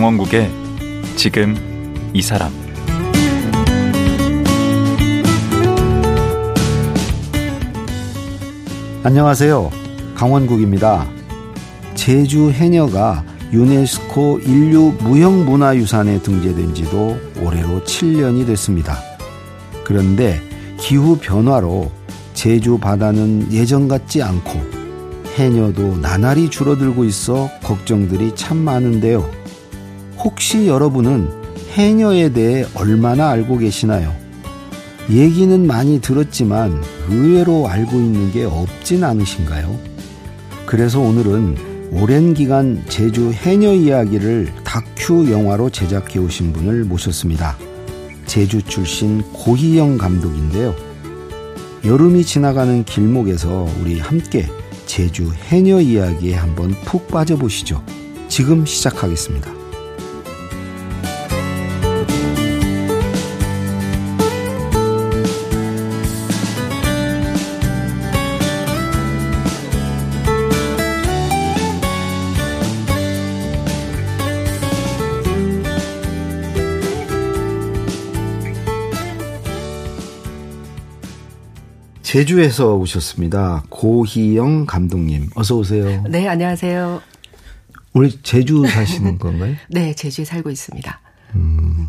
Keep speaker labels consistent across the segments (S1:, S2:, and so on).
S1: 강원국의 지금 이 사람
S2: 안녕하세요. 강원국입니다. 제주 해녀가 유네스코 인류 무형문화유산에 등재된 지도 올해로 7년이 됐습니다. 그런데 기후 변화로 제주 바다는 예전 같지 않고 해녀도 나날이 줄어들고 있어 걱정들이 참 많은데요. 혹시 여러분은 해녀에 대해 얼마나 알고 계시나요? 얘기는 많이 들었지만 의외로 알고 있는 게 없진 않으신가요? 그래서 오늘은 오랜 기간 제주 해녀 이야기를 다큐 영화로 제작해 오신 분을 모셨습니다. 제주 출신 고희영 감독인데요. 여름이 지나가는 길목에서 우리 함께 제주 해녀 이야기에 한번 푹 빠져보시죠. 지금 시작하겠습니다. 제주에서 오셨습니다. 고희영 감독님. 어서 오세요.
S3: 네, 안녕하세요.
S2: 우리 제주 사시는 건가요?
S3: 네, 제주에 살고 있습니다.
S2: 음,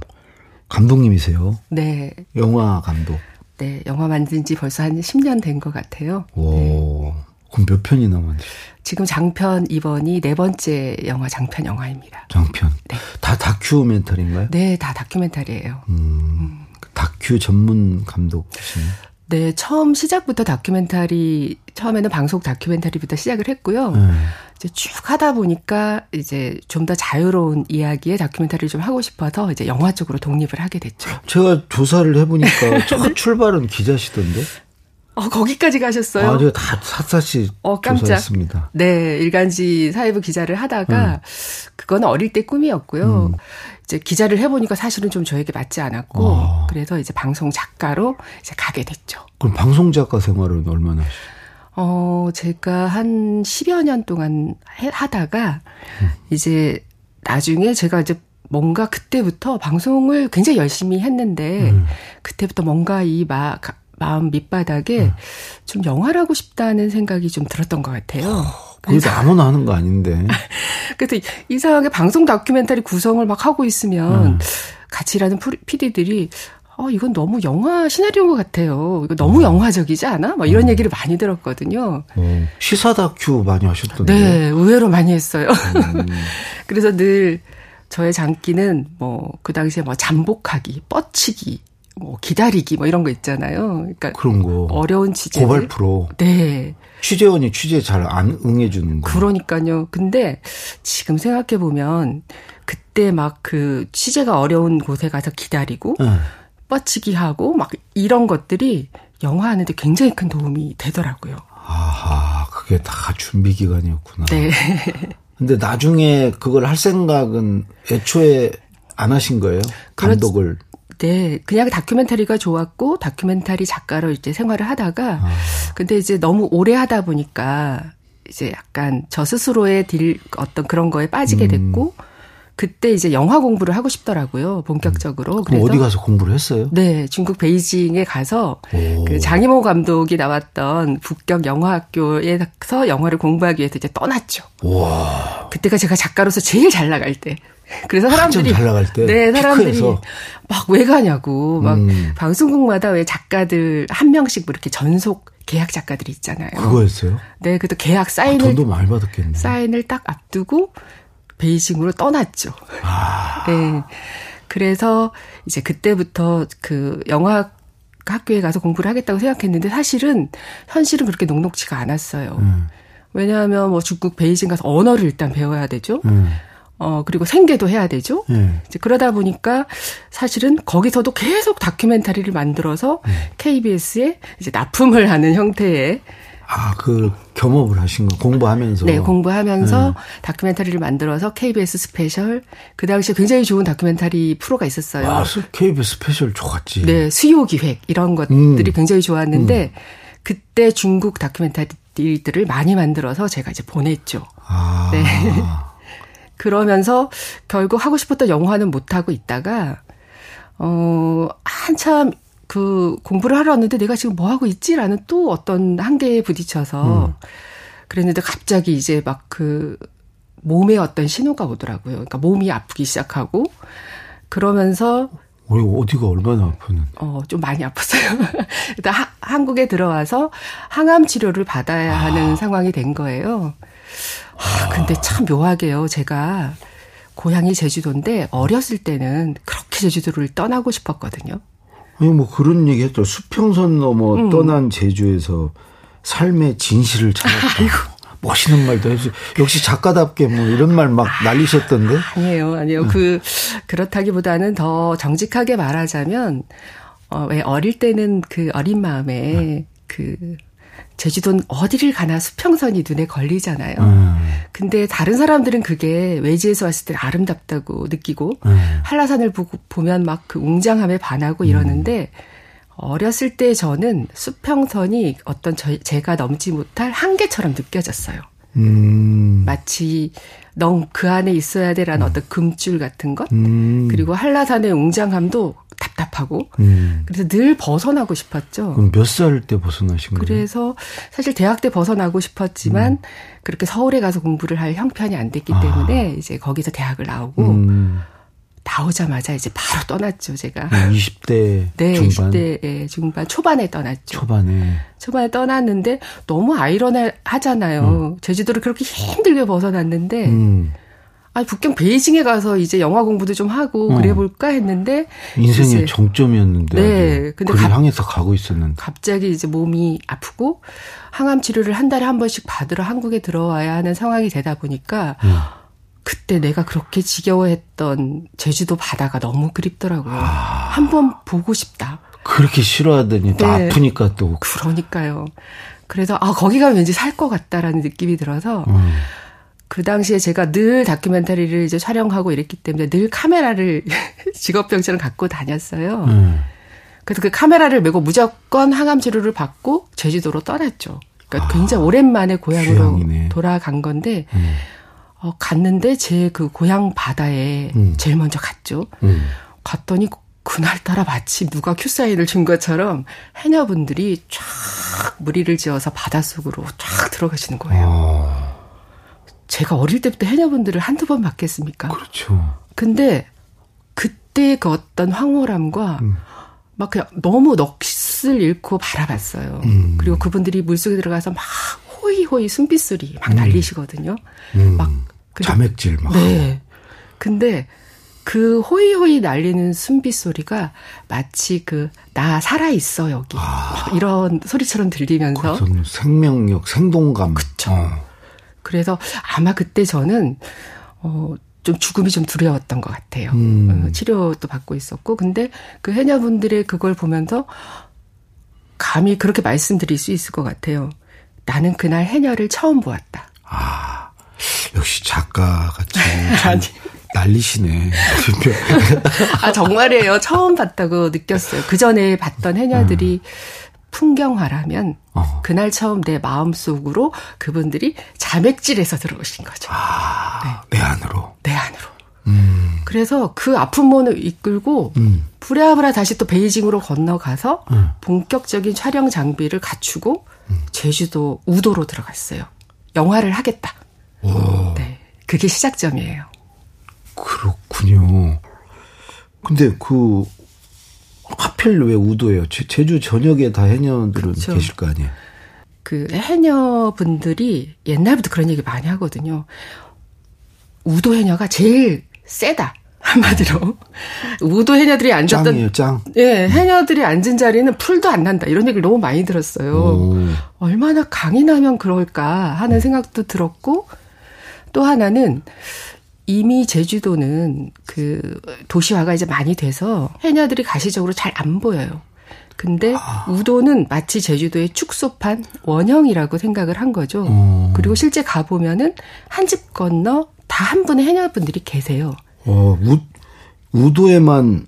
S2: 감독님이세요?
S3: 네.
S2: 영화 감독.
S3: 네, 영화 만든 지 벌써 한 10년 된 것 같아요.
S2: 오, 네. 그럼 몇 편이나 만드셨어요?
S3: 지금 장편 이번이 네 번째 영화 장편 영화입니다.
S2: 장편? 네. 다 다큐멘터리인가요?
S3: 네, 다 다큐멘터리예요.
S2: 음, 음. 다큐 전문 감독이시네요.
S3: 네, 처음 시작부터 다큐멘터리 처음에는 방송 다큐멘터리부터 시작을 했고요. 네. 이제 쭉 하다 보니까 이제 좀 더 자유로운 이야기의 다큐멘터리를 좀 하고 싶어서 이제 영화 쪽으로 독립을 하게 됐죠.
S2: 제가 조사를 해보니까 첫 출발은 기자시던데.
S3: 어, 거기까지 가셨어요?
S2: 아, 제가 다 샅샅이 어, 깜짝. 조사했습니다.
S3: 네, 일간지 사회부 기자를 하다가 음. 그건 어릴 때 꿈이었고요. 음. 이제 기자를 해보니까 사실은 좀 저에게 맞지 않았고 아. 그래서 이제 방송 작가로 이제 가게 됐죠.
S2: 그럼 방송 작가 생활은 얼마나? 어,
S3: 제가 한 10여 년 동안 해, 하다가 음. 이제 나중에 제가 이제 뭔가 그때부터 방송을 굉장히 열심히 했는데 음. 그때부터 뭔가 이 마, 마음 밑바닥에 음. 좀 영화라고 싶다는 생각이 좀 들었던 것 같아요.
S2: 그래서 아무나 하는 거 아닌데.
S3: 그래서 이상하게 방송 다큐멘터리 구성을 막 하고 있으면 음. 같이 일하는 PD들이 어, 이건 너무 영화 시나리오인 것 같아요. 이거 너무 어. 영화적이지 않아? 막 이런 음. 얘기를 많이 들었거든요.
S2: 어. 시사 다큐 많이 하셨던데.
S3: 네, 의외로 많이 했어요. 음. 그래서 늘 저의 장기는 뭐 그 당시에 뭐 잠복하기, 뻗치기, 뭐 기다리기 뭐 이런 거 있잖아요. 그러니까
S2: 그런 거
S3: 어려운 취재
S2: 고발 프로.
S3: 네.
S2: 취재원이 취재 잘 안 응해주는 거.
S3: 그러니까요. 근데 지금 생각해 보면 그때 막 그 취재가 어려운 곳에 가서 기다리고 네. 뻗치기 하고 막 이런 것들이 영화 하는데 굉장히 큰 도움이 되더라고요.
S2: 아하, 그게 다 준비 기간이었구나.
S3: 네.
S2: 근데 나중에 그걸 할 생각은 애초에 안 하신 거예요? 감독을. 그렇지.
S3: 네, 그냥 다큐멘터리가 좋았고 다큐멘터리 작가로 이제 생활을 하다가 아. 근데 이제 너무 오래 하다 보니까 이제 약간 저 스스로의 딜 어떤 그런 거에 빠지게 음. 됐고 음. 그때 이제 영화 공부를 하고 싶더라고요, 본격적으로.
S2: 음. 그래서 어디 가서 공부를 했어요?
S3: 네, 중국 베이징에 가서 오. 그 장희모 감독이 나왔던 북경 영화학교에서 영화를 공부하기 위해서 이제 떠났죠.
S2: 와.
S3: 그때가 제가 작가로서 제일 잘 나갈 때. 그래서 사람들이
S2: 잘 나갈 때.
S3: 네, 사람들이 막 왜 가냐고 막 음. 방송국마다 왜 작가들 한 명씩 뭐 이렇게 전속 계약 작가들이 있잖아요.
S2: 그거였어요?
S3: 네, 그래도 계약 사인을
S2: 아, 돈도 많이 받았겠네.
S3: 사인을 딱 앞두고 베이징으로 떠났죠.
S2: 아.
S3: 네. 그래서 이제 그때부터 그 영화 학교에 가서 공부를 하겠다고 생각했는데 사실은 현실은 그렇게 녹록치가 않았어요. 음. 왜냐하면 뭐 중국 베이징 가서 언어를 일단 배워야 되죠. 음. 어, 그리고 생계도 해야 되죠. 네. 이제 그러다 보니까 사실은 거기서도 계속 다큐멘터리를 만들어서 네. KBS에 이제 납품을 하는 형태의
S2: 아, 그 겸업을 하신 거 공부하면서.
S3: 네, 공부하면서 네. 다큐멘터리를 만들어서 KBS 스페셜 그 당시에 굉장히 좋은 다큐멘터리 프로가 있었어요.
S2: 아, KBS 스페셜 좋았지.
S3: 네, 수요 기획 이런 것들이 음. 굉장히 좋았는데 음. 그때 중국 다큐멘터리들을 많이 만들어서 제가 이제 보냈죠.
S2: 아.
S3: 네. 그러면서 결국 하고 싶었던 영화는 못 하고 있다가 어 한참 그 공부를 하러 왔는데 내가 지금 뭐 하고 있지라는 또 어떤 한계에 부딪혀서 음. 그랬는데 갑자기 이제 막 그 몸에 어떤 신호가 오더라고요. 그러니까 몸이 아프기 시작하고 그러면서
S2: 어디가 얼마나 아프는?
S3: 어, 좀 많이 아팠어요. 일단 하, 한국에 들어와서 항암 치료를 받아야 하는 아. 상황이 된 거예요. 아, 근데 참 묘하게요. 제가 고향이 제주도인데 어렸을 때는 그렇게 제주도를 떠나고 싶었거든요.
S2: 뭐 그런 얘기 했죠. 수평선 넘어 음. 떠난 제주에서 삶의 진실을 찾았다. 아이고. 멋있는 말도 해주. 역시 작가답게 뭐 이런 말 막 날리셨던데?
S3: 아니에요, 아니에요. 응. 그 그렇다기보다는 더 정직하게 말하자면 어, 왜 어릴 때는 그 어린 마음에 응. 그 제주도는 어디를 가나 수평선이 눈에 걸리잖아요. 음. 근데 다른 사람들은 그게 외지에서 왔을 때 아름답다고 느끼고 음. 한라산을 보고 보면 막 그 웅장함에 반하고 이러는데 음. 어렸을 때 저는 수평선이 어떤 저, 제가 넘지 못할 한계처럼 느껴졌어요. 음. 마치 넌 그 안에 있어야 돼라는 음. 어떤 금줄 같은 것 음. 그리고 한라산의 웅장함도 답답하고 음. 그래서 늘 벗어나고 싶었죠.
S2: 그럼 몇 살 때 벗어나신 거예요?
S3: 그래서 사실 대학 때 벗어나고 싶었지만 음. 그렇게 서울에 가서 공부를 할 형편이 안 됐기 때문에 아. 이제 거기서 대학을 나오고 음. 나오자마자 이제 바로 떠났죠, 제가.
S2: 20대
S3: 네, 중반. 20대 중반 초반에 떠났죠.
S2: 초반에.
S3: 초반에 떠났는데 너무 아이러니하잖아요. 음. 제주도를 그렇게 힘들게 벗어났는데 음. 아, 북경 베이징에 가서 이제 영화 공부도 좀 하고 어. 그래 볼까 했는데
S2: 인생의 정점이었는데 네, 근데 그를 향해서 가고 있었는데
S3: 갑자기 이제 몸이 아프고 항암 치료를 한 달에 한 번씩 받으러 한국에 들어와야 하는 상황이 되다 보니까 음. 그때 내가 그렇게 지겨워했던 제주도 바다가 너무 그립더라고요. 아. 한번 보고 싶다.
S2: 그렇게 싫어하더니 또 네. 아프니까 또.
S3: 그러니까요. 그래서 아 거기 가면 왠지 살 것 같다라는 느낌이 들어서 음. 그 당시에 제가 늘 다큐멘터리를 이제 촬영하고 이랬기 때문에 늘 카메라를 직업병처럼 갖고 다녔어요. 음. 그래서 그 카메라를 메고 무조건 항암 치료를 받고 제주도로 떠났죠. 그러니까 아, 굉장히 오랜만에 고향으로 귀향이네. 돌아간 건데 음. 어, 갔는데 제 그 고향 바다에 음. 제일 먼저 갔죠. 음. 갔더니 그날따라 마치 누가 큐사인을 준 것처럼 해녀분들이 쫙 무리를 지어서 바닷속으로 쫙 들어가시는 거예요. 아. 제가 어릴 때부터 해녀분들을 한두 번 봤겠습니까?
S2: 그렇죠.
S3: 근데 그때 그 어떤 황홀함과 음. 막 그냥 너무 넋을 잃고 바라봤어요. 음. 그리고 그분들이 물속에 들어가서 막 호이호이 숨빗소리 막 음. 날리시거든요.
S2: 음. 막 자맥질 막.
S3: 네. 근데 그 호이호이 날리는 숨빗 소리가 마치 그 나 살아 있어 여기 아. 이런 소리처럼 들리면서
S2: 생명력, 생동감.
S3: 그렇죠. 어. 그래서 아마 그때 저는 어. 좀 죽음이 좀 두려웠던 것 같아요. 음. 어, 치료도 받고 있었고, 근데 그 해녀분들의 그걸 보면서 감히 그렇게 말씀드릴 수 있을 것 같아요. 나는 그날 해녀를 처음 보았다.
S2: 아. 역시 작가 같이 난리시네.
S3: 아 정말이에요. 처음 봤다고 느꼈어요. 그 전에 봤던 해녀들이 음. 풍경화라면 어. 그날 처음 내 마음속으로 그분들이 자맥질해서 들어오신 거죠.
S2: 아, 네. 내 안으로.
S3: 내 안으로. 음. 그래서 그 아픈 몸을 이끌고 음. 부랴부랴 다시 또 베이징으로 건너가서 음. 본격적인 촬영 장비를 갖추고 음. 제주도 우도로 들어갔어요. 영화를 하겠다. 오. 네. 그게 시작점이에요.
S2: 그렇군요. 근데 그 하필 왜 우도예요? 제, 주 전역에 다 해녀들은 그렇죠. 계실 거 아니에요?
S3: 그 해녀분들이 옛날부터 그런 얘기 많이 하거든요. 우도 해녀가 제일 세다. 한마디로 우도 해녀들이 앉았던
S2: 짱이에요, 짱.
S3: 예, 해녀들이 앉은 자리는 풀도 안 난다 이런 얘기를 너무 많이 들었어요. 오. 얼마나 강이 나면 그럴까 하는 생각도 들었고 또 하나는 이미 제주도는 그 도시화가 이제 많이 돼서 해녀들이 가시적으로 잘 안 보여요. 근데 아. 우도는 마치 제주도의 축소판 원형이라고 생각을 한 거죠. 음. 그리고 실제 가보면은 한 집 건너 다 한 분의 해녀분들이 계세요.
S2: 어, 우, 우도에만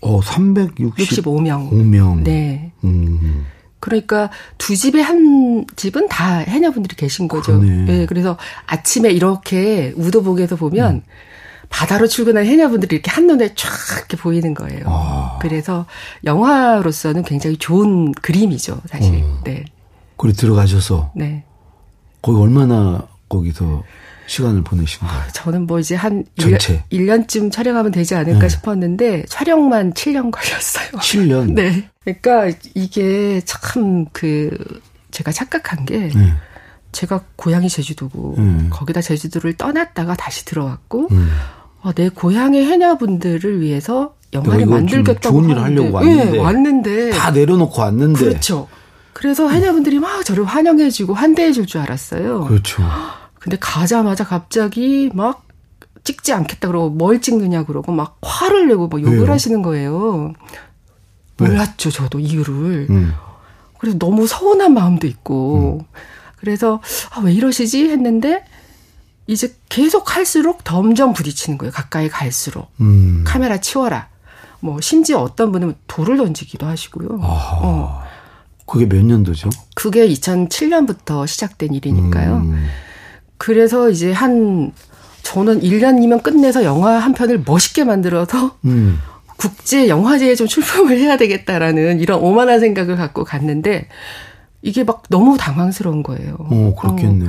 S2: 어, 365명.
S3: 5명.
S2: 네. 음.
S3: 그러니까 두 집에 한 집은 다 해녀분들이 계신 거죠.
S2: 그러네.
S3: 예, 그래서 아침에 이렇게 우도복에서 보면
S2: 음.
S3: 바다로 출근한 해녀분들이 이렇게 한눈에 쫙 이렇게 보이는 거예요.
S2: 아.
S3: 그래서 영화로서는 굉장히 좋은 그림이죠, 사실.
S2: 어.
S3: 네.
S2: 거기 들어가셔서
S3: 네.
S2: 거기 얼마나 거기서 시간을 보내신 거예요?
S3: 저는 뭐 이제 한
S2: 전체.
S3: 1년, 쯤 촬영하면 되지 않을까
S2: 네.
S3: 싶었는데 촬영만 7년 걸렸어요.
S2: 7년.
S3: 네. 그러니까 이게 참 그 제가 착각한 게
S2: 네.
S3: 제가 고향이 제주도고
S2: 음.
S3: 거기다 제주도를 떠났다가 다시 들어왔고
S2: 음.
S3: 어, 내 고향의 해녀분들을 위해서 영화를 만들겠다고
S2: 좋은 일 하려고 왔는데
S3: 예, 왔는데
S2: 다 내려놓고 왔는데.
S3: 그렇죠. 그래서 해녀분들이 막 저를 환영해주고 환대해줄 줄 알았어요.
S2: 그렇죠.
S3: 근데 가자마자 갑자기 막 찍지 않겠다 그러고 뭘 찍느냐 그러고 막 화를 내고 막 욕을
S2: 왜요?
S3: 하시는 거예요.
S2: 왜?
S3: 몰랐죠, 저도 이유를.
S2: 음.
S3: 그래서 너무 서운한 마음도 있고. 그래서 아, 왜 이러시지 했는데 이제 계속 할수록 점점 부딪히는 거예요. 가까이 갈수록.
S2: 음.
S3: 카메라 치워라. 뭐 심지어 어떤 분은 돌을 던지기도 하시고요.
S2: 아하.
S3: 어.
S2: 그게 몇 년도죠?
S3: 그게 2007년부터 시작된 일이니까요.
S2: 음.
S3: 그래서 이제 한 저는 1년이면 끝내서 영화 한 편을 멋있게 만들어서
S2: 음.
S3: 국제 영화제에 좀 출품을 해야 되겠다라는 이런 오만한 생각을 갖고 갔는데 이게 막 너무 당황스러운 거예요.
S2: 어, 그렇겠네.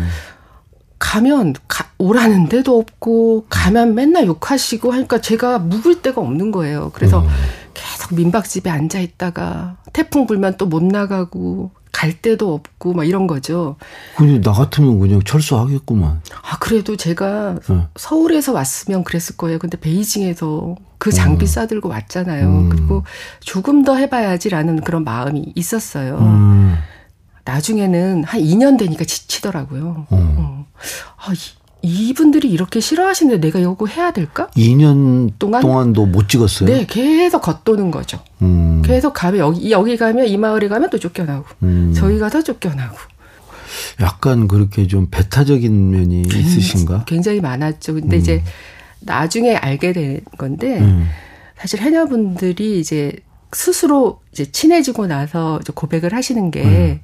S3: 가면 가, 오라는 데도 없고 가면 맨날 욕하시고 하니까 제가 묵을 데가 없는 거예요. 그래서
S2: 음.
S3: 계속 민박집에 앉아 있다가 태풍 불면 또 못 나가고 갈 데도 없고 막 이런 거죠.
S2: 근데 나 같으면 그냥 철수하겠구만.
S3: 아 그래도 제가
S2: 어.
S3: 서울에서 왔으면 그랬을 거예요. 근데 베이징에서 그 장비 싸들고 왔잖아요.
S2: 음.
S3: 그리고 조금 더 해봐야지라는 그런 마음이 있었어요.
S2: 음.
S3: 나중에는 한 2년 되니까 지치더라고요.
S2: 어.
S3: 어. 아, 이, 이분들이 이렇게 싫어하시는데 내가 이거 해야 될까?
S2: 2년
S3: 동안?
S2: 동안 도 못 찍었어요?
S3: 네, 계속 겉도는 거죠.
S2: 음.
S3: 계속 가면 여기 여기 가면 이 마을에 가면 또 쫓겨나고
S2: 음.
S3: 저희 가서 쫓겨나고
S2: 약간 그렇게 좀 배타적인 면이 있으신가?
S3: 굉장히 많았죠. 근데 이제 나중에 알게 된 건데
S2: 음.
S3: 사실 해녀분들이 이제 스스로 이제 친해지고 나서 이제 고백을 하시는 게
S2: 음.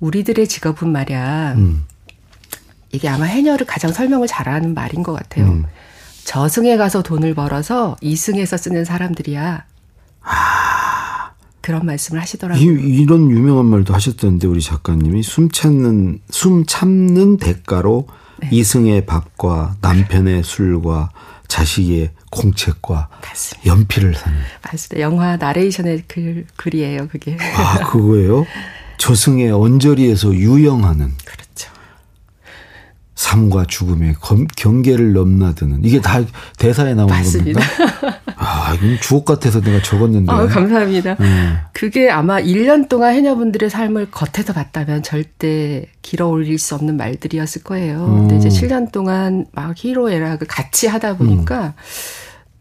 S3: 우리들의 직업은 말이야.
S2: 음.
S3: 이게 아마 해녀를 가장 설명을 잘하는 말인 것 같아요.
S2: 음.
S3: 저승에 가서 돈을 벌어서 이승에서 쓰는 사람들이야. 그런 말씀을 하시더라고요.
S2: 이, 이런 유명한 말도 하셨던데 우리 작가님이 숨 참는 숨 참는 대가로
S3: 네.
S2: 이승의 밥과 남편의 술과 자식의 공책과
S3: 맞습니다.
S2: 연필을 사는
S3: 맞습니다. 영화 나레이션의 글, 글이에요, 그게.
S2: 아 그거예요? 저승의 언저리에서 유영하는
S3: 그렇죠.
S2: 삶과 죽음의 검- 경계를 넘나드는 이게 다 대사에 나온 맞습니다. 아 이건 주옥 같아서 내가 적었는데.
S3: 아, 감사합니다.
S2: 음.
S3: 그게 아마 1년 동안 해녀분들의 삶을 겉에서 봤다면 절대 길어 올릴 수 없는 말들이었을 거예요. 근데 이제
S2: 음.
S3: 7년 동안 막 히로애락을 같이 하다 보니까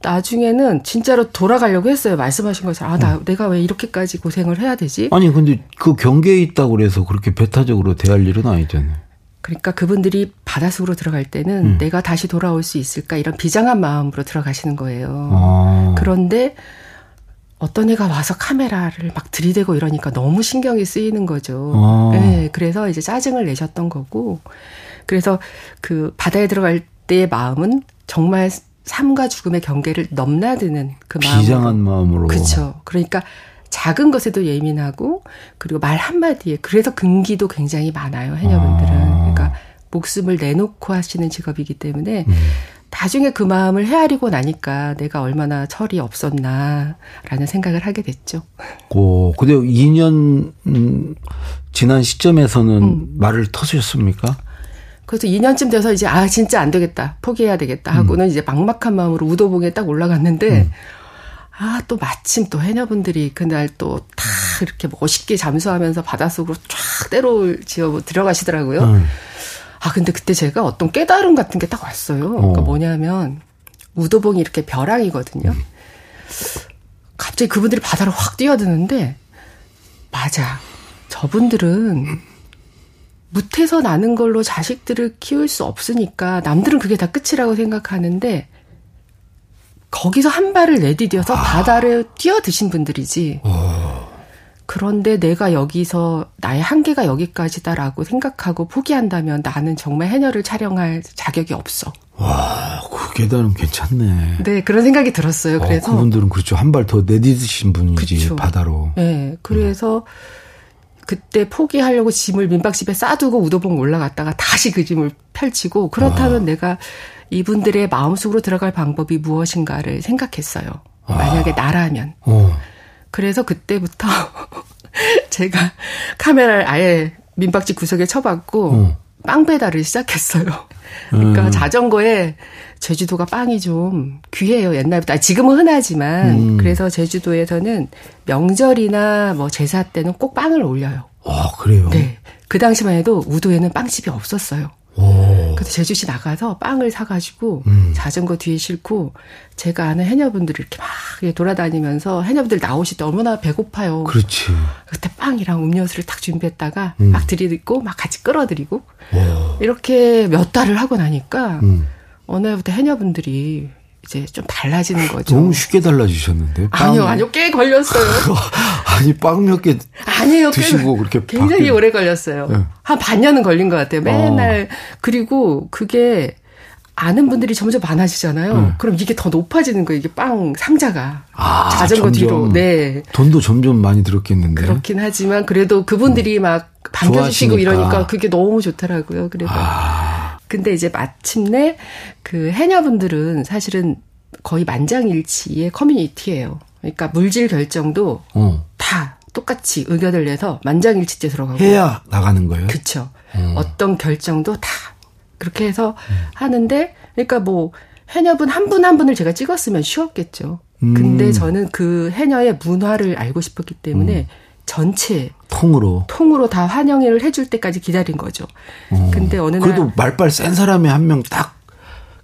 S3: 나중에는 진짜로 돌아가려고 했어요. 말씀하신 것처럼. 아, 나, 내가 왜 이렇게까지 고생을 해야 되지?
S2: 아니 근데 그 경계에 있다고 그래서 그렇게 배타적으로 대할 일은 아니잖아요.
S3: 그러니까 그분들이 바닷속으로 들어갈 때는
S2: 음.
S3: 내가 다시 돌아올 수 있을까 이런 비장한 마음으로 들어가시는 거예요.
S2: 아.
S3: 그런데 어떤 애가 와서 카메라를 막 들이대고 이러니까 너무 신경이 쓰이는 거죠.
S2: 아.
S3: 네, 그래서 이제 짜증을 내셨던 거고, 그래서 그 바다에 들어갈 때의 마음은 정말 삶과 죽음의 경계를 넘나드는 그 마음으로.
S2: 비장한 마음으로.
S3: 그렇죠. 그러니까 작은 것에도 예민하고 그리고 말 한마디에 그래서 근기도 굉장히 많아요 해녀분들은 목숨을 내놓고 하시는 직업이기 때문에
S2: 음.
S3: 나중에 그 마음을 헤아리고 나니까 내가 얼마나 철이 없었나라는 생각을 하게 됐죠.
S2: 고 근데 2년 음, 지난 시점에서는
S3: 음.
S2: 말을 터주셨습니까?
S3: 그래서 2년쯤 돼서 이제 아 진짜 안 되겠다 포기해야 되겠다
S2: 음.
S3: 하고는 이제 막막한 마음으로 우도봉에 딱 올라갔는데 아 또 마침 또 해녀분들이 그날 또 다 이렇게 멋있게 잠수하면서 바닷속으로 쫙 때로 지어 들어가시더라고요.
S2: 음.
S3: 아 근데 그때 제가 어떤 깨달음 같은 게 딱 왔어요. 그러니까
S2: 어.
S3: 뭐냐면 우도봉이 이렇게 벼랑이거든요. 갑자기 그분들이 바다로 확 뛰어드는데 맞아. 저분들은 무태서 나는 걸로 자식들을 키울 수 없으니까 남들은 그게 다 끝이라고 생각하는데 거기서 한 발을 내디뎌서 바다를 뛰어드신 분들이지. 그런데 내가 여기서 나의 한계가 여기까지다라고 생각하고 포기한다면 나는 정말 해녀를 촬영할 자격이 없어.
S2: 와, 그 계단은 괜찮네.
S3: 네, 그런 생각이 들었어요.
S2: 어,
S3: 그래서
S2: 그분들은 그렇죠. 한 발 더 내딛으신 분이지
S3: 그쵸.
S2: 바다로.
S3: 네, 그래서 그때 포기하려고 짐을 민박집에 싸두고 우도봉 올라갔다가 다시 그 짐을 펼치고 그렇다면 내가 이분들의 마음속으로 들어갈 방법이 무엇인가를 생각했어요. 만약에 나라면.
S2: 어.
S3: 그래서 그때부터 제가 카메라를 아예 민박집 구석에 쳐박고
S2: 어.
S3: 빵 배달을 시작했어요. 그러니까
S2: 음.
S3: 자전거에 제주도가 빵이 좀 귀해요 옛날부터. 아, 지금은 흔하지만
S2: 음.
S3: 그래서 제주도에서는 명절이나 뭐 제사 때는 꼭 빵을 올려요.
S2: 아, 그래요?
S3: 네. 그 당시만 해도 우도에는 빵집이 없었어요.
S2: 오.
S3: 그래서 제주시 나가서 빵을 사가지고
S2: 음.
S3: 자전거 뒤에 싣고 제가 아는 해녀분들이 이렇게 막 돌아다니면서 해녀분들 나오실 때 얼마나 배고파요.
S2: 그렇지.
S3: 그때 빵이랑 음료수를 딱 준비했다가
S2: 음.
S3: 막 들이고 막 같이 끌어들이고
S2: 와.
S3: 이렇게 몇 달을 하고 나니까
S2: 음.
S3: 어느 날부터 해녀분들이 이제 좀 달라지는 거죠.
S2: 너무 쉽게 달라지셨는데.
S3: 아니요,
S2: 빵-
S3: 아니요, 꽤 걸렸어요.
S2: 아니, 빵 몇 개
S3: 아니에요, 꽤
S2: 드시고 그렇게
S3: 굉장히 오래 걸렸어요.
S2: 네.
S3: 한 반년은 걸린 것 같아요. 맨날 그리고 그게 아는 분들이 점점 많아지잖아요.
S2: 네.
S3: 그럼 이게 더 높아지는 거예요. 이게 빵 상자가
S2: 아,
S3: 자전거. 뒤로. 네.
S2: 돈도 점점 많이 들었겠는데.
S3: 그렇긴 하지만 그래도 그분들이 막 반겨주시고
S2: 음. 좋아하시니까.
S3: 이러니까 그게 너무 좋더라고요. 그래서
S2: 아,
S3: 근데 이제 마침내 그 해녀분들은 사실은 거의 만장일치의 커뮤니티예요. 그러니까 물질 결정도
S2: 어.
S3: 다 똑같이 의견을 내서 만장일치째 들어가고
S2: 해야 나가는 거예요?
S3: 그쵸. 어떤 결정도 다 그렇게 해서 하는데 그러니까 뭐 해녀분 한 분한 분을 제가 찍었으면 쉬웠겠죠.
S2: 음.
S3: 근데 저는 그 해녀의 문화를 알고 싶었기 때문에 전체
S2: 통으로.
S3: 통으로 다 환영을 해줄 때까지 기다린 거죠.
S2: 어.
S3: 근데 어느 날
S2: 그래도 말빨 센 사람이 한 명 딱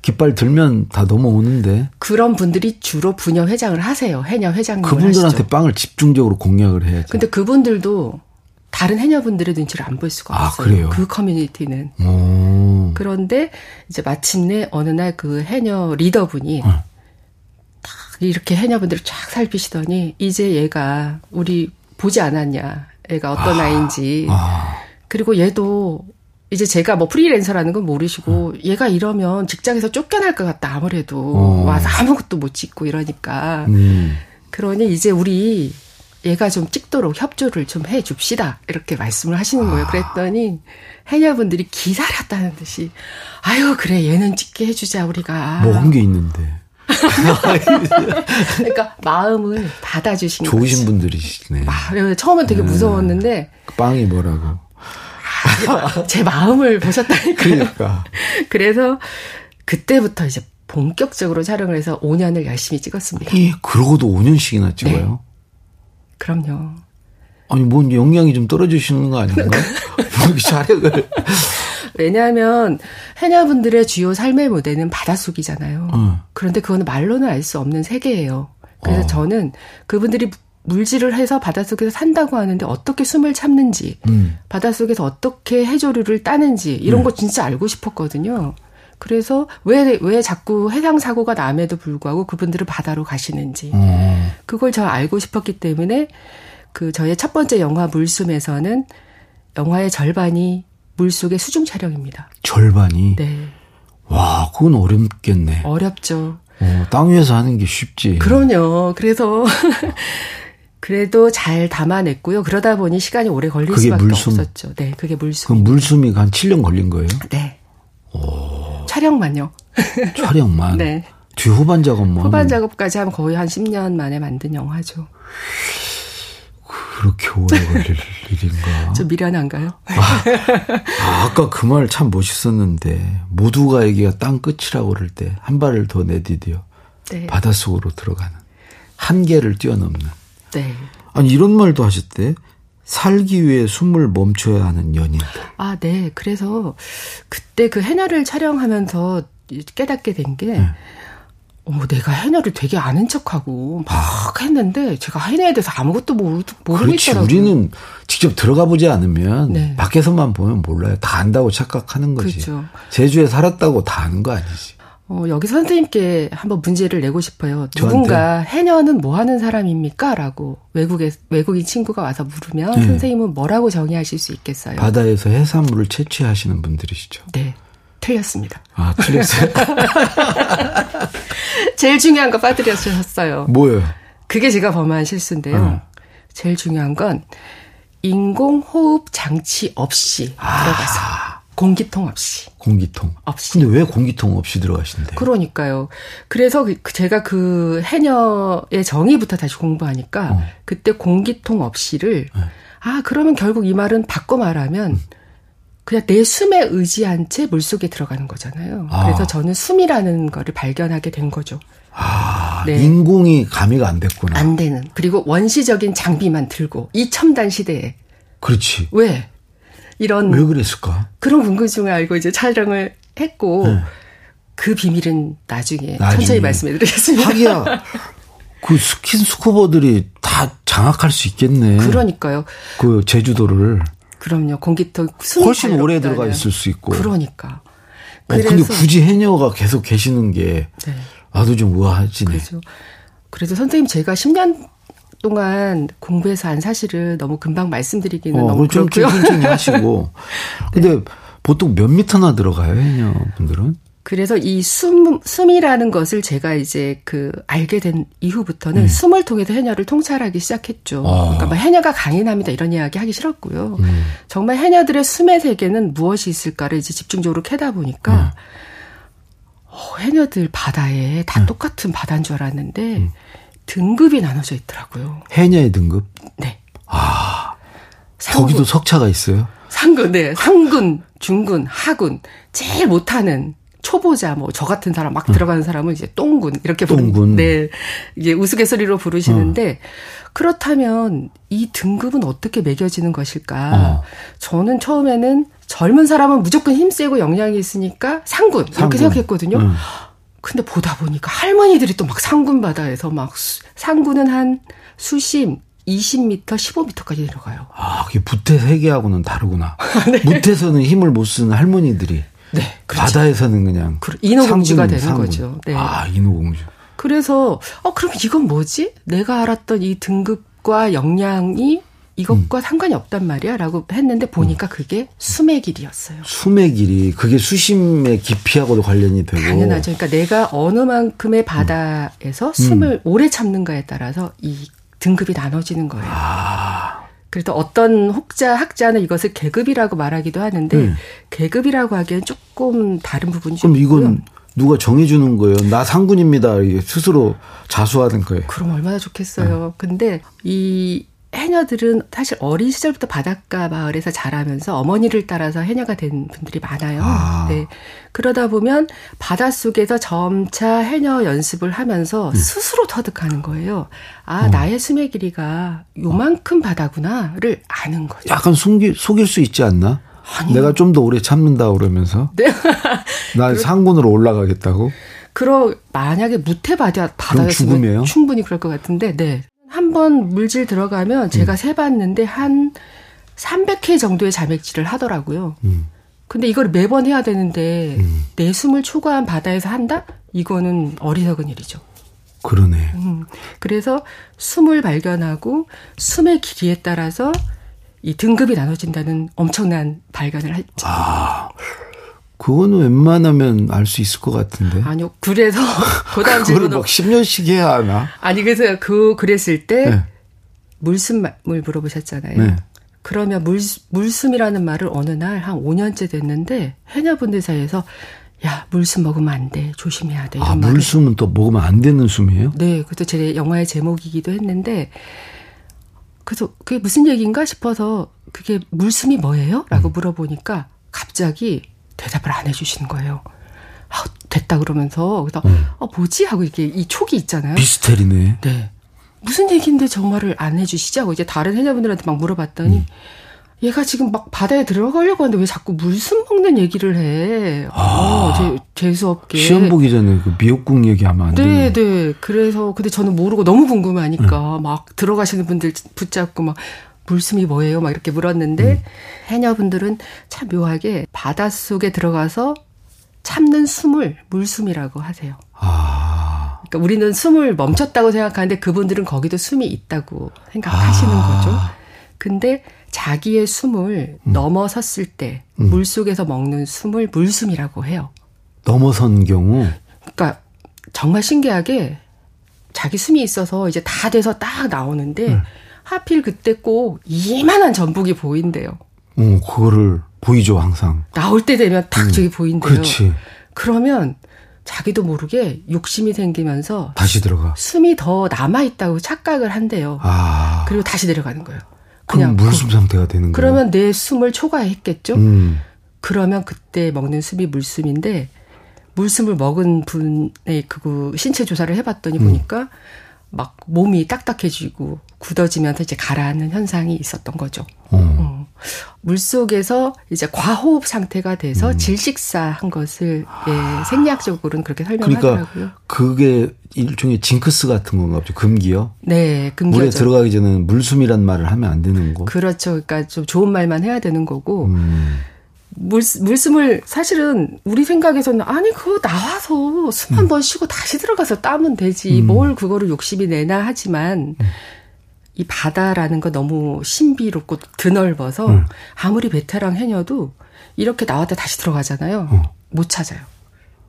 S2: 깃발 들면 다 넘어오는데
S3: 그런 분들이 주로 부녀 회장을 하세요. 해녀 회장님
S2: 그분들한테
S3: 하시죠.
S2: 빵을 집중적으로 공략을 해야지.
S3: 근데 그분들도 다른 해녀분들의 눈치를 안 볼 수가
S2: 아,
S3: 없어요.
S2: 그래요?
S3: 그 커뮤니티는.
S2: 오.
S3: 그런데 이제 마침내 어느 날 그 해녀 리더분이
S2: 어.
S3: 딱 이렇게 해녀분들을 쫙 살피시더니 이제 얘가 우리 보지 않았냐. 애가 어떤 아이인지.
S2: 아,
S3: 그리고 얘도 이제 제가 뭐 프리랜서라는 건 모르시고
S2: 어.
S3: 얘가 이러면 직장에서 쫓겨날 것 같다 아무래도
S2: 어.
S3: 와서 아무것도 못 찍고 이러니까
S2: 음.
S3: 그러니 이제 우리 얘가 좀 찍도록 협조를 좀 해 줍시다. 이렇게 말씀을 하시는 거예요. 그랬더니 해녀분들이 기다렸다는 듯이 아유 그래 얘는 찍게 해주자 우리가.
S2: 먹은 게 있는데
S3: 그러니까 마음을 받아주신
S2: 좋으신
S3: 거지.
S2: 분들이시네.
S3: 아, 처음엔 되게 무서웠는데
S2: 그 빵이 뭐라고?
S3: 제 마음을 보셨다니까요.
S2: 그러니까
S3: 그래서 그때부터 이제 본격적으로 촬영을 해서 5년을 열심히 찍었습니다.
S2: 이 그러고도 5년씩이나 찍어요.
S3: 그럼요.
S2: 아니 뭔 영양이 좀 떨어지시는 거 아닌가? 뭐 이렇게 촬영을.
S3: 왜냐하면 해녀분들의 주요 삶의 무대는 바닷속이잖아요.
S2: 어.
S3: 그런데 그거는 말로는 알 수 없는 세계예요. 그래서
S2: 어.
S3: 저는 그분들이 물질을 해서 바닷속에서 산다고 하는데 어떻게 숨을 참는지,
S2: 음.
S3: 바닷속에서 어떻게 해조류를 따는지 이런 거 진짜 알고 싶었거든요. 그래서 왜, 왜 자꾸 해상 사고가 남에도 불구하고 그분들은 바다로 가시는지.
S2: 어.
S3: 그걸 저 알고 싶었기 때문에 그 저의 첫 번째 영화 물숨에서는 영화의 절반이 물속의 수중 촬영입니다.
S2: 절반이.
S3: 네.
S2: 와, 그건 어렵겠네.
S3: 어렵죠.
S2: 어, 땅 위에서 하는 게 쉽지.
S3: 그럼요. 그래서 그래도 잘 담아냈고요. 그러다 보니 시간이 오래 걸릴 수밖에
S2: 물숨?
S3: 없었죠. 네, 그게
S2: 그
S3: 물숨.
S2: 물숨이 한 7년 걸린 거예요?
S3: 네. 촬영만요.
S2: 촬영만.
S3: 네.
S2: 뒤 후반 작업만.
S3: 후반 작업까지 하면 거의 한 10년 만에 만든 영화죠.
S2: 그렇게 오래 걸릴 일인가?
S3: 좀 미련한가요?
S2: 아, 아까 그 말 참 멋있었는데 모두가 여기가 땅 끝이라고 그럴 때 한 발을 더 내디뎌
S3: 네.
S2: 바닷속으로 들어가는 한계를 뛰어넘는
S3: 네.
S2: 아니 이런 말도 하셨대 살기 위해 숨을 멈춰야 하는 연인들
S3: 아, 네. 그래서 그때 그 해녀를 촬영하면서 깨닫게 된 게,
S2: 네.
S3: 어머, 내가 해녀를 되게 아는 척하고 막 했는데, 제가 해녀에 대해서 아무것도 모르,
S2: 그렇지
S3: 모르겠더라고요.
S2: 우리는 직접 들어가 보지 않으면
S3: 네.
S2: 밖에서만 보면 몰라요 다 안다고 착각하는 거지
S3: 그렇죠.
S2: 제주에 살았다고 다 아는 거 아니지
S3: 어, 여기서 선생님께 한번 문제를 내고 싶어요.
S2: 저한테?
S3: 누군가 해녀는 뭐 하는 사람입니까? 라고 외국에, 외국인 친구가 와서 물으면
S2: 네.
S3: 선생님은 뭐라고 정의하실 수 있겠어요?
S2: 바다에서 해산물을 채취하시는 분들이시죠.
S3: 네. 틀렸습니다.
S2: 아, 틀렸어요?
S3: 제일 중요한 거 빠뜨렸었어요.
S2: 뭐예요?
S3: 그게 제가 범한 실수인데요.
S2: 어.
S3: 제일 중요한 건 인공호흡 장치 없이
S2: 아.
S3: 들어가서 공기통 없이
S2: 공기통.
S3: 없이.
S2: 근데 왜 공기통 없이 들어가신대요?
S3: 그러니까요. 그래서 그- 제가 그 해녀의 정의부터 다시 공부하니까
S2: 어.
S3: 그때 공기통 없이를
S2: 네.
S3: 아 그러면 결국 이 말은 바꿔 말하면 그냥 내 숨에 의지한 채 물속에 들어가는 거잖아요.
S2: 아.
S3: 그래서 저는 숨이라는 거를 발견하게 된 거죠.
S2: 아,
S3: 네.
S2: 인공이 가미가 안 됐구나.
S3: 안 되는. 그리고 원시적인 장비만 들고 이 첨단 시대에
S2: 그렇지.
S3: 왜 이런
S2: 왜 그랬을까?
S3: 그런 궁금증을 알고 이제 촬영을 했고
S2: 네.
S3: 그 비밀은 나중에,
S2: 나중에.
S3: 천천히 말씀해드리겠습니다.
S2: 하기야, 그 스킨 스쿠버들이 다 장악할 수 있겠네.
S3: 그러니까요.
S2: 그 제주도를
S3: 그럼요. 공기통
S2: 훨씬
S3: 잘
S2: 오래. 들어가 있을 수 있고.
S3: 그러니까.
S2: 어, 근데 굳이 해녀가 계속 계시는 게
S3: 네.
S2: 나도 좀 우아하지네.
S3: 그래서 그래서 선생님 제가 10년 동안 공부해서 한 사실을 너무 금방 말씀드리기는
S2: 어,
S3: 너무
S2: 좀, 좀
S3: 그렇고요.
S2: 천천히 하시고. 근데 보통 몇 미터나 들어가요, 해녀분들은?
S3: 그래서 이 숨, 숨이라는 것을 제가 이제 그 알게 된 이후부터는 숨을 통해서 해녀를 통찰하기 시작했죠.
S2: 음. 아.
S3: 그러니까 뭐 해녀가 강인합니다 이런 이야기 하기 싫었고요.
S2: 음.
S3: 정말 해녀들의 숨의 세계는 무엇이 있을까를 이제 집중적으로 캐다 보니까
S2: 음.
S3: 어, 해녀들 바다에 다 똑같은 바다인 줄 알았는데
S2: 음.
S3: 등급이 나눠져 있더라고요.
S2: 해녀의 등급?
S3: 네.
S2: 거기도 석차가 있어요?
S3: 상군, 네. 상군, 중군, 하군. 제일 못하는 초보자, 뭐, 저 같은 사람, 막 들어가는 사람은 이제 똥군, 이렇게.
S2: 똥군.
S3: 네. 이게 우스갯소리로 부르시는데, 그렇다면 이 등급은 어떻게 매겨지는 것일까?
S2: 어.
S3: 저는 처음에는 젊은 사람은 무조건 힘세고 역량이 있으니까 상군, 이렇게
S2: 상군.
S3: 생각했거든요.
S2: 응.
S3: 근데 보다 보니까 할머니들이 또 막 상군 바다에서 막 수- 상군은 한 수심 20m, 15m까지 내려가요.
S2: 아, 그게 무태 세계하고는 다르구나. 무태에서는 힘을 못 쓰는 할머니들이
S3: 네. 그렇죠.
S2: 바다에서는 그냥
S3: 그- 인어공주가 되는
S2: 상군.
S3: 거죠. 네.
S2: 아, 인어공주.
S3: 그래서 어 그럼 이건 뭐지? 내가 알았던 이 등급과 역량이 이것과 상관이 없단 말이야라고 했는데 보니까 그게 숨의 길이었어요.
S2: 숨의 길이 그게 수심의 깊이하고도 관련이 되고
S3: 당연하죠. 그러니까 내가 어느 만큼의 바다에서 숨을 오래 참는가에 따라서 이 등급이 나눠지는 거예요.
S2: 아,
S3: 그래서 어떤 혹자 학자는 이것을 계급이라고 말하기도 하는데
S2: 음.
S3: 계급이라고 하기엔 조금 다른 부분이 좀
S2: 그럼 이건
S3: 있고요.
S2: 누가 정해주는 거예요? 나 상군입니다. 이게 스스로 자수하는 거예요.
S3: 그럼 얼마나 좋겠어요. 근데 이 해녀들은 사실 어린 시절부터 바닷가 마을에서 자라면서 어머니를 따라서 해녀가 된 분들이 많아요.
S2: 아.
S3: 네. 그러다 보면 바닷속에서 점차 해녀 연습을 하면서 스스로 터득하는 거예요. 아, 나의 숨의 길이가 요만큼 바다구나를 아는 거죠.
S2: 약간 숨기, 속일 수 있지 않나?
S3: 아니요.
S2: 내가 좀 더 오래 참는다 그러면서
S3: 네.
S2: 나 상군으로 올라가겠다고?
S3: 그러 만약에 무태 바다? 바다였으면 충분히 그럴 것 같은데, 네. 한 번 물질 들어가면
S2: 음.
S3: 제가 세봤는데 한 300회 정도의 자맥질을 하더라고요.
S2: 음.
S3: 근데 이걸 매번 해야 되는데
S2: 음.
S3: 내 숨을 초과한 바다에서 한다? 이거는 어리석은 일이죠.
S2: 그러네.
S3: 음. 그래서 숨을 발견하고 숨의 길이에 따라서 이 등급이 나눠진다는 엄청난 발견을 했죠.
S2: 아, 그거는 웬만하면 알 수 있을 것 같은데.
S3: 아니요. 그래서 그 다음
S2: 그거를
S3: 질문은
S2: 막 10년씩 해야 하나?
S3: 아니 그래서 그 그랬을 때
S2: 네.
S3: 물숨을 물어보셨잖아요.
S2: 네.
S3: 그러면 물 물숨이라는 말을 어느 날 한 5년째 됐는데 해녀분들 사이에서 야 물숨 먹으면 안 돼 조심해야 돼 이런
S2: 아,
S3: 말을
S2: 물숨은 또 먹으면 안 되는 숨이에요?
S3: 네 그것도 제 영화의 제목이기도 했는데 그래서 그게 무슨 얘기인가 싶어서 그게 물숨이 뭐예요?라고 물어보니까 갑자기 대답을 안 해주시는 거예요. 아, 됐다 그러면서 그래서 어 뭐지 하고 이렇게 이 촉이 있잖아요.
S2: 미스테리네.
S3: 네. 무슨 얘기인데 저 말을 안 해주시지? 하고 이제 다른 해녀분들한테 막 물어봤더니,
S2: 음.
S3: 얘가 지금 막 바다에 들어가려고 하는데 왜 자꾸 물숨 먹는 얘기를 해? 어, 재, 재수없게.
S2: 아. 시험 보기 전에 그 미역국 얘기하면 안
S3: 네,
S2: 되는.
S3: 네. 그래서, 근데 저는 모르고 너무 궁금하니까 막 들어가시는 분들 붙잡고 막 물숨이 뭐예요? 막 이렇게 물었는데, 해녀분들은 참 묘하게 바닷속에 들어가서 참는 숨을 물숨이라고 하세요.
S2: 아.
S3: 그러니까 우리는 숨을 멈췄다고 생각하는데 그분들은 거기도 숨이 있다고 생각하시는
S2: 아.
S3: 거죠. 근데 자기의 숨을
S2: 음.
S3: 넘어섰을 때 물속에서 먹는 숨을 물숨이라고 해요.
S2: 넘어선 경우
S3: 그러니까 정말 신기하게 자기 숨이 있어서 이제 다 돼서 딱 나오는데
S2: 네.
S3: 하필 그때 꼭 이만한 전복이 보인대요.
S2: 어, 그거를 보이죠 항상.
S3: 나올 때 되면 딱 저기 보인대요.
S2: 음. 그렇지.
S3: 그러면 자기도 모르게 욕심이 생기면서
S2: 다시 들어가.
S3: 숨이 더 남아 있다고 착각을 한대요.
S2: 아.
S3: 그리고 다시 내려가는 거예요.
S2: 그럼 물숨 상태가 되는 거예요.
S3: 그러면 내 숨을 초과했겠죠.
S2: 음.
S3: 그러면 그때 먹는 숨이 물숨인데 물숨을 먹은 분의 그 신체 조사를 해 봤더니
S2: 음.
S3: 보니까 막 몸이 딱딱해지고 굳어지면서 이제 가라앉는 현상이 있었던 거죠.
S2: 어.
S3: 어. 물 속에서 이제 과호흡 상태가 돼서
S2: 음.
S3: 질식사한 것을 예, 생리학적으로는 그렇게
S2: 그러니까
S3: 설명하더라고요.
S2: 그게 일종의 징크스 같은 건가 보죠. 금기요.
S3: 네, 금기죠.
S2: 물에 들어가기 전에는 물숨이란 말을 하면 안 되는 거.
S3: 그렇죠. 그러니까 좀 좋은 말만 해야 되는 거고
S2: 음.
S3: 물, 물숨을 사실은 우리 생각에서는 아니 그거 나와서 숨 한 번 쉬고 다시 들어가서 따면 되지 뭘 그거를 욕심이 내나 하지만 이 바다라는 거 너무 신비롭고 드넓어서
S2: 음.
S3: 아무리 베테랑 해녀도 이렇게 나왔다 다시 들어가잖아요.
S2: 어.
S3: 못 찾아요.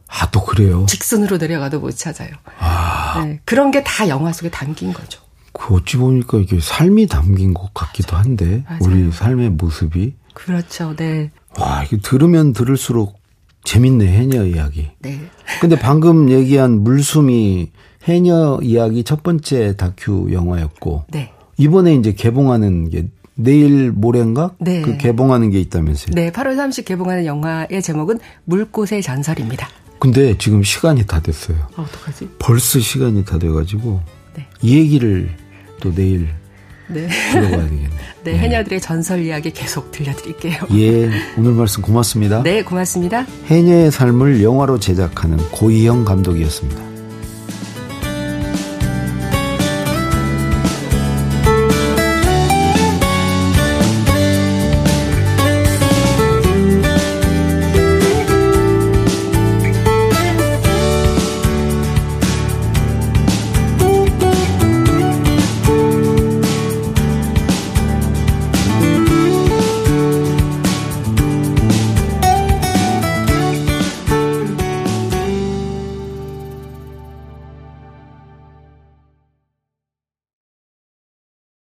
S2: 아, 또 그래요?
S3: 직선으로 내려가도 못 찾아요.
S2: 아,
S3: 네, 그런 게 다 영화 속에 담긴 거죠.
S2: 그 어찌 보니까 이게 삶이 담긴 것 같기도 한데,
S3: 맞아요.
S2: 우리 삶의 모습이.
S3: 그렇죠. 네.
S2: 와, 이게 들으면 들을수록 재밌네, 해녀 이야기.
S3: 네.
S2: 근데 방금 얘기한 물숨이 해녀 이야기 첫 번째 다큐 영화였고,
S3: 네.
S2: 이번에 이제 개봉하는 게 내일 모레인가?
S3: 네.
S2: 그 개봉하는 게 있다면서요.
S3: 네, 8월 30일 개봉하는 영화의 제목은 물꽃의 전설입니다.
S2: 근데 지금 시간이 다 됐어요.
S3: 아, 어떡하지?
S2: 벌써 시간이 다 돼가지고
S3: 네.
S2: 이 얘기를 또 내일
S3: 네.
S2: 들어봐야 되겠네.
S3: 네, 해녀들의 전설 이야기 계속 들려드릴게요.
S2: 예, 오늘 말씀 고맙습니다.
S3: 네, 고맙습니다.
S2: 해녀의 삶을 영화로 제작하는 고이영 감독이었습니다.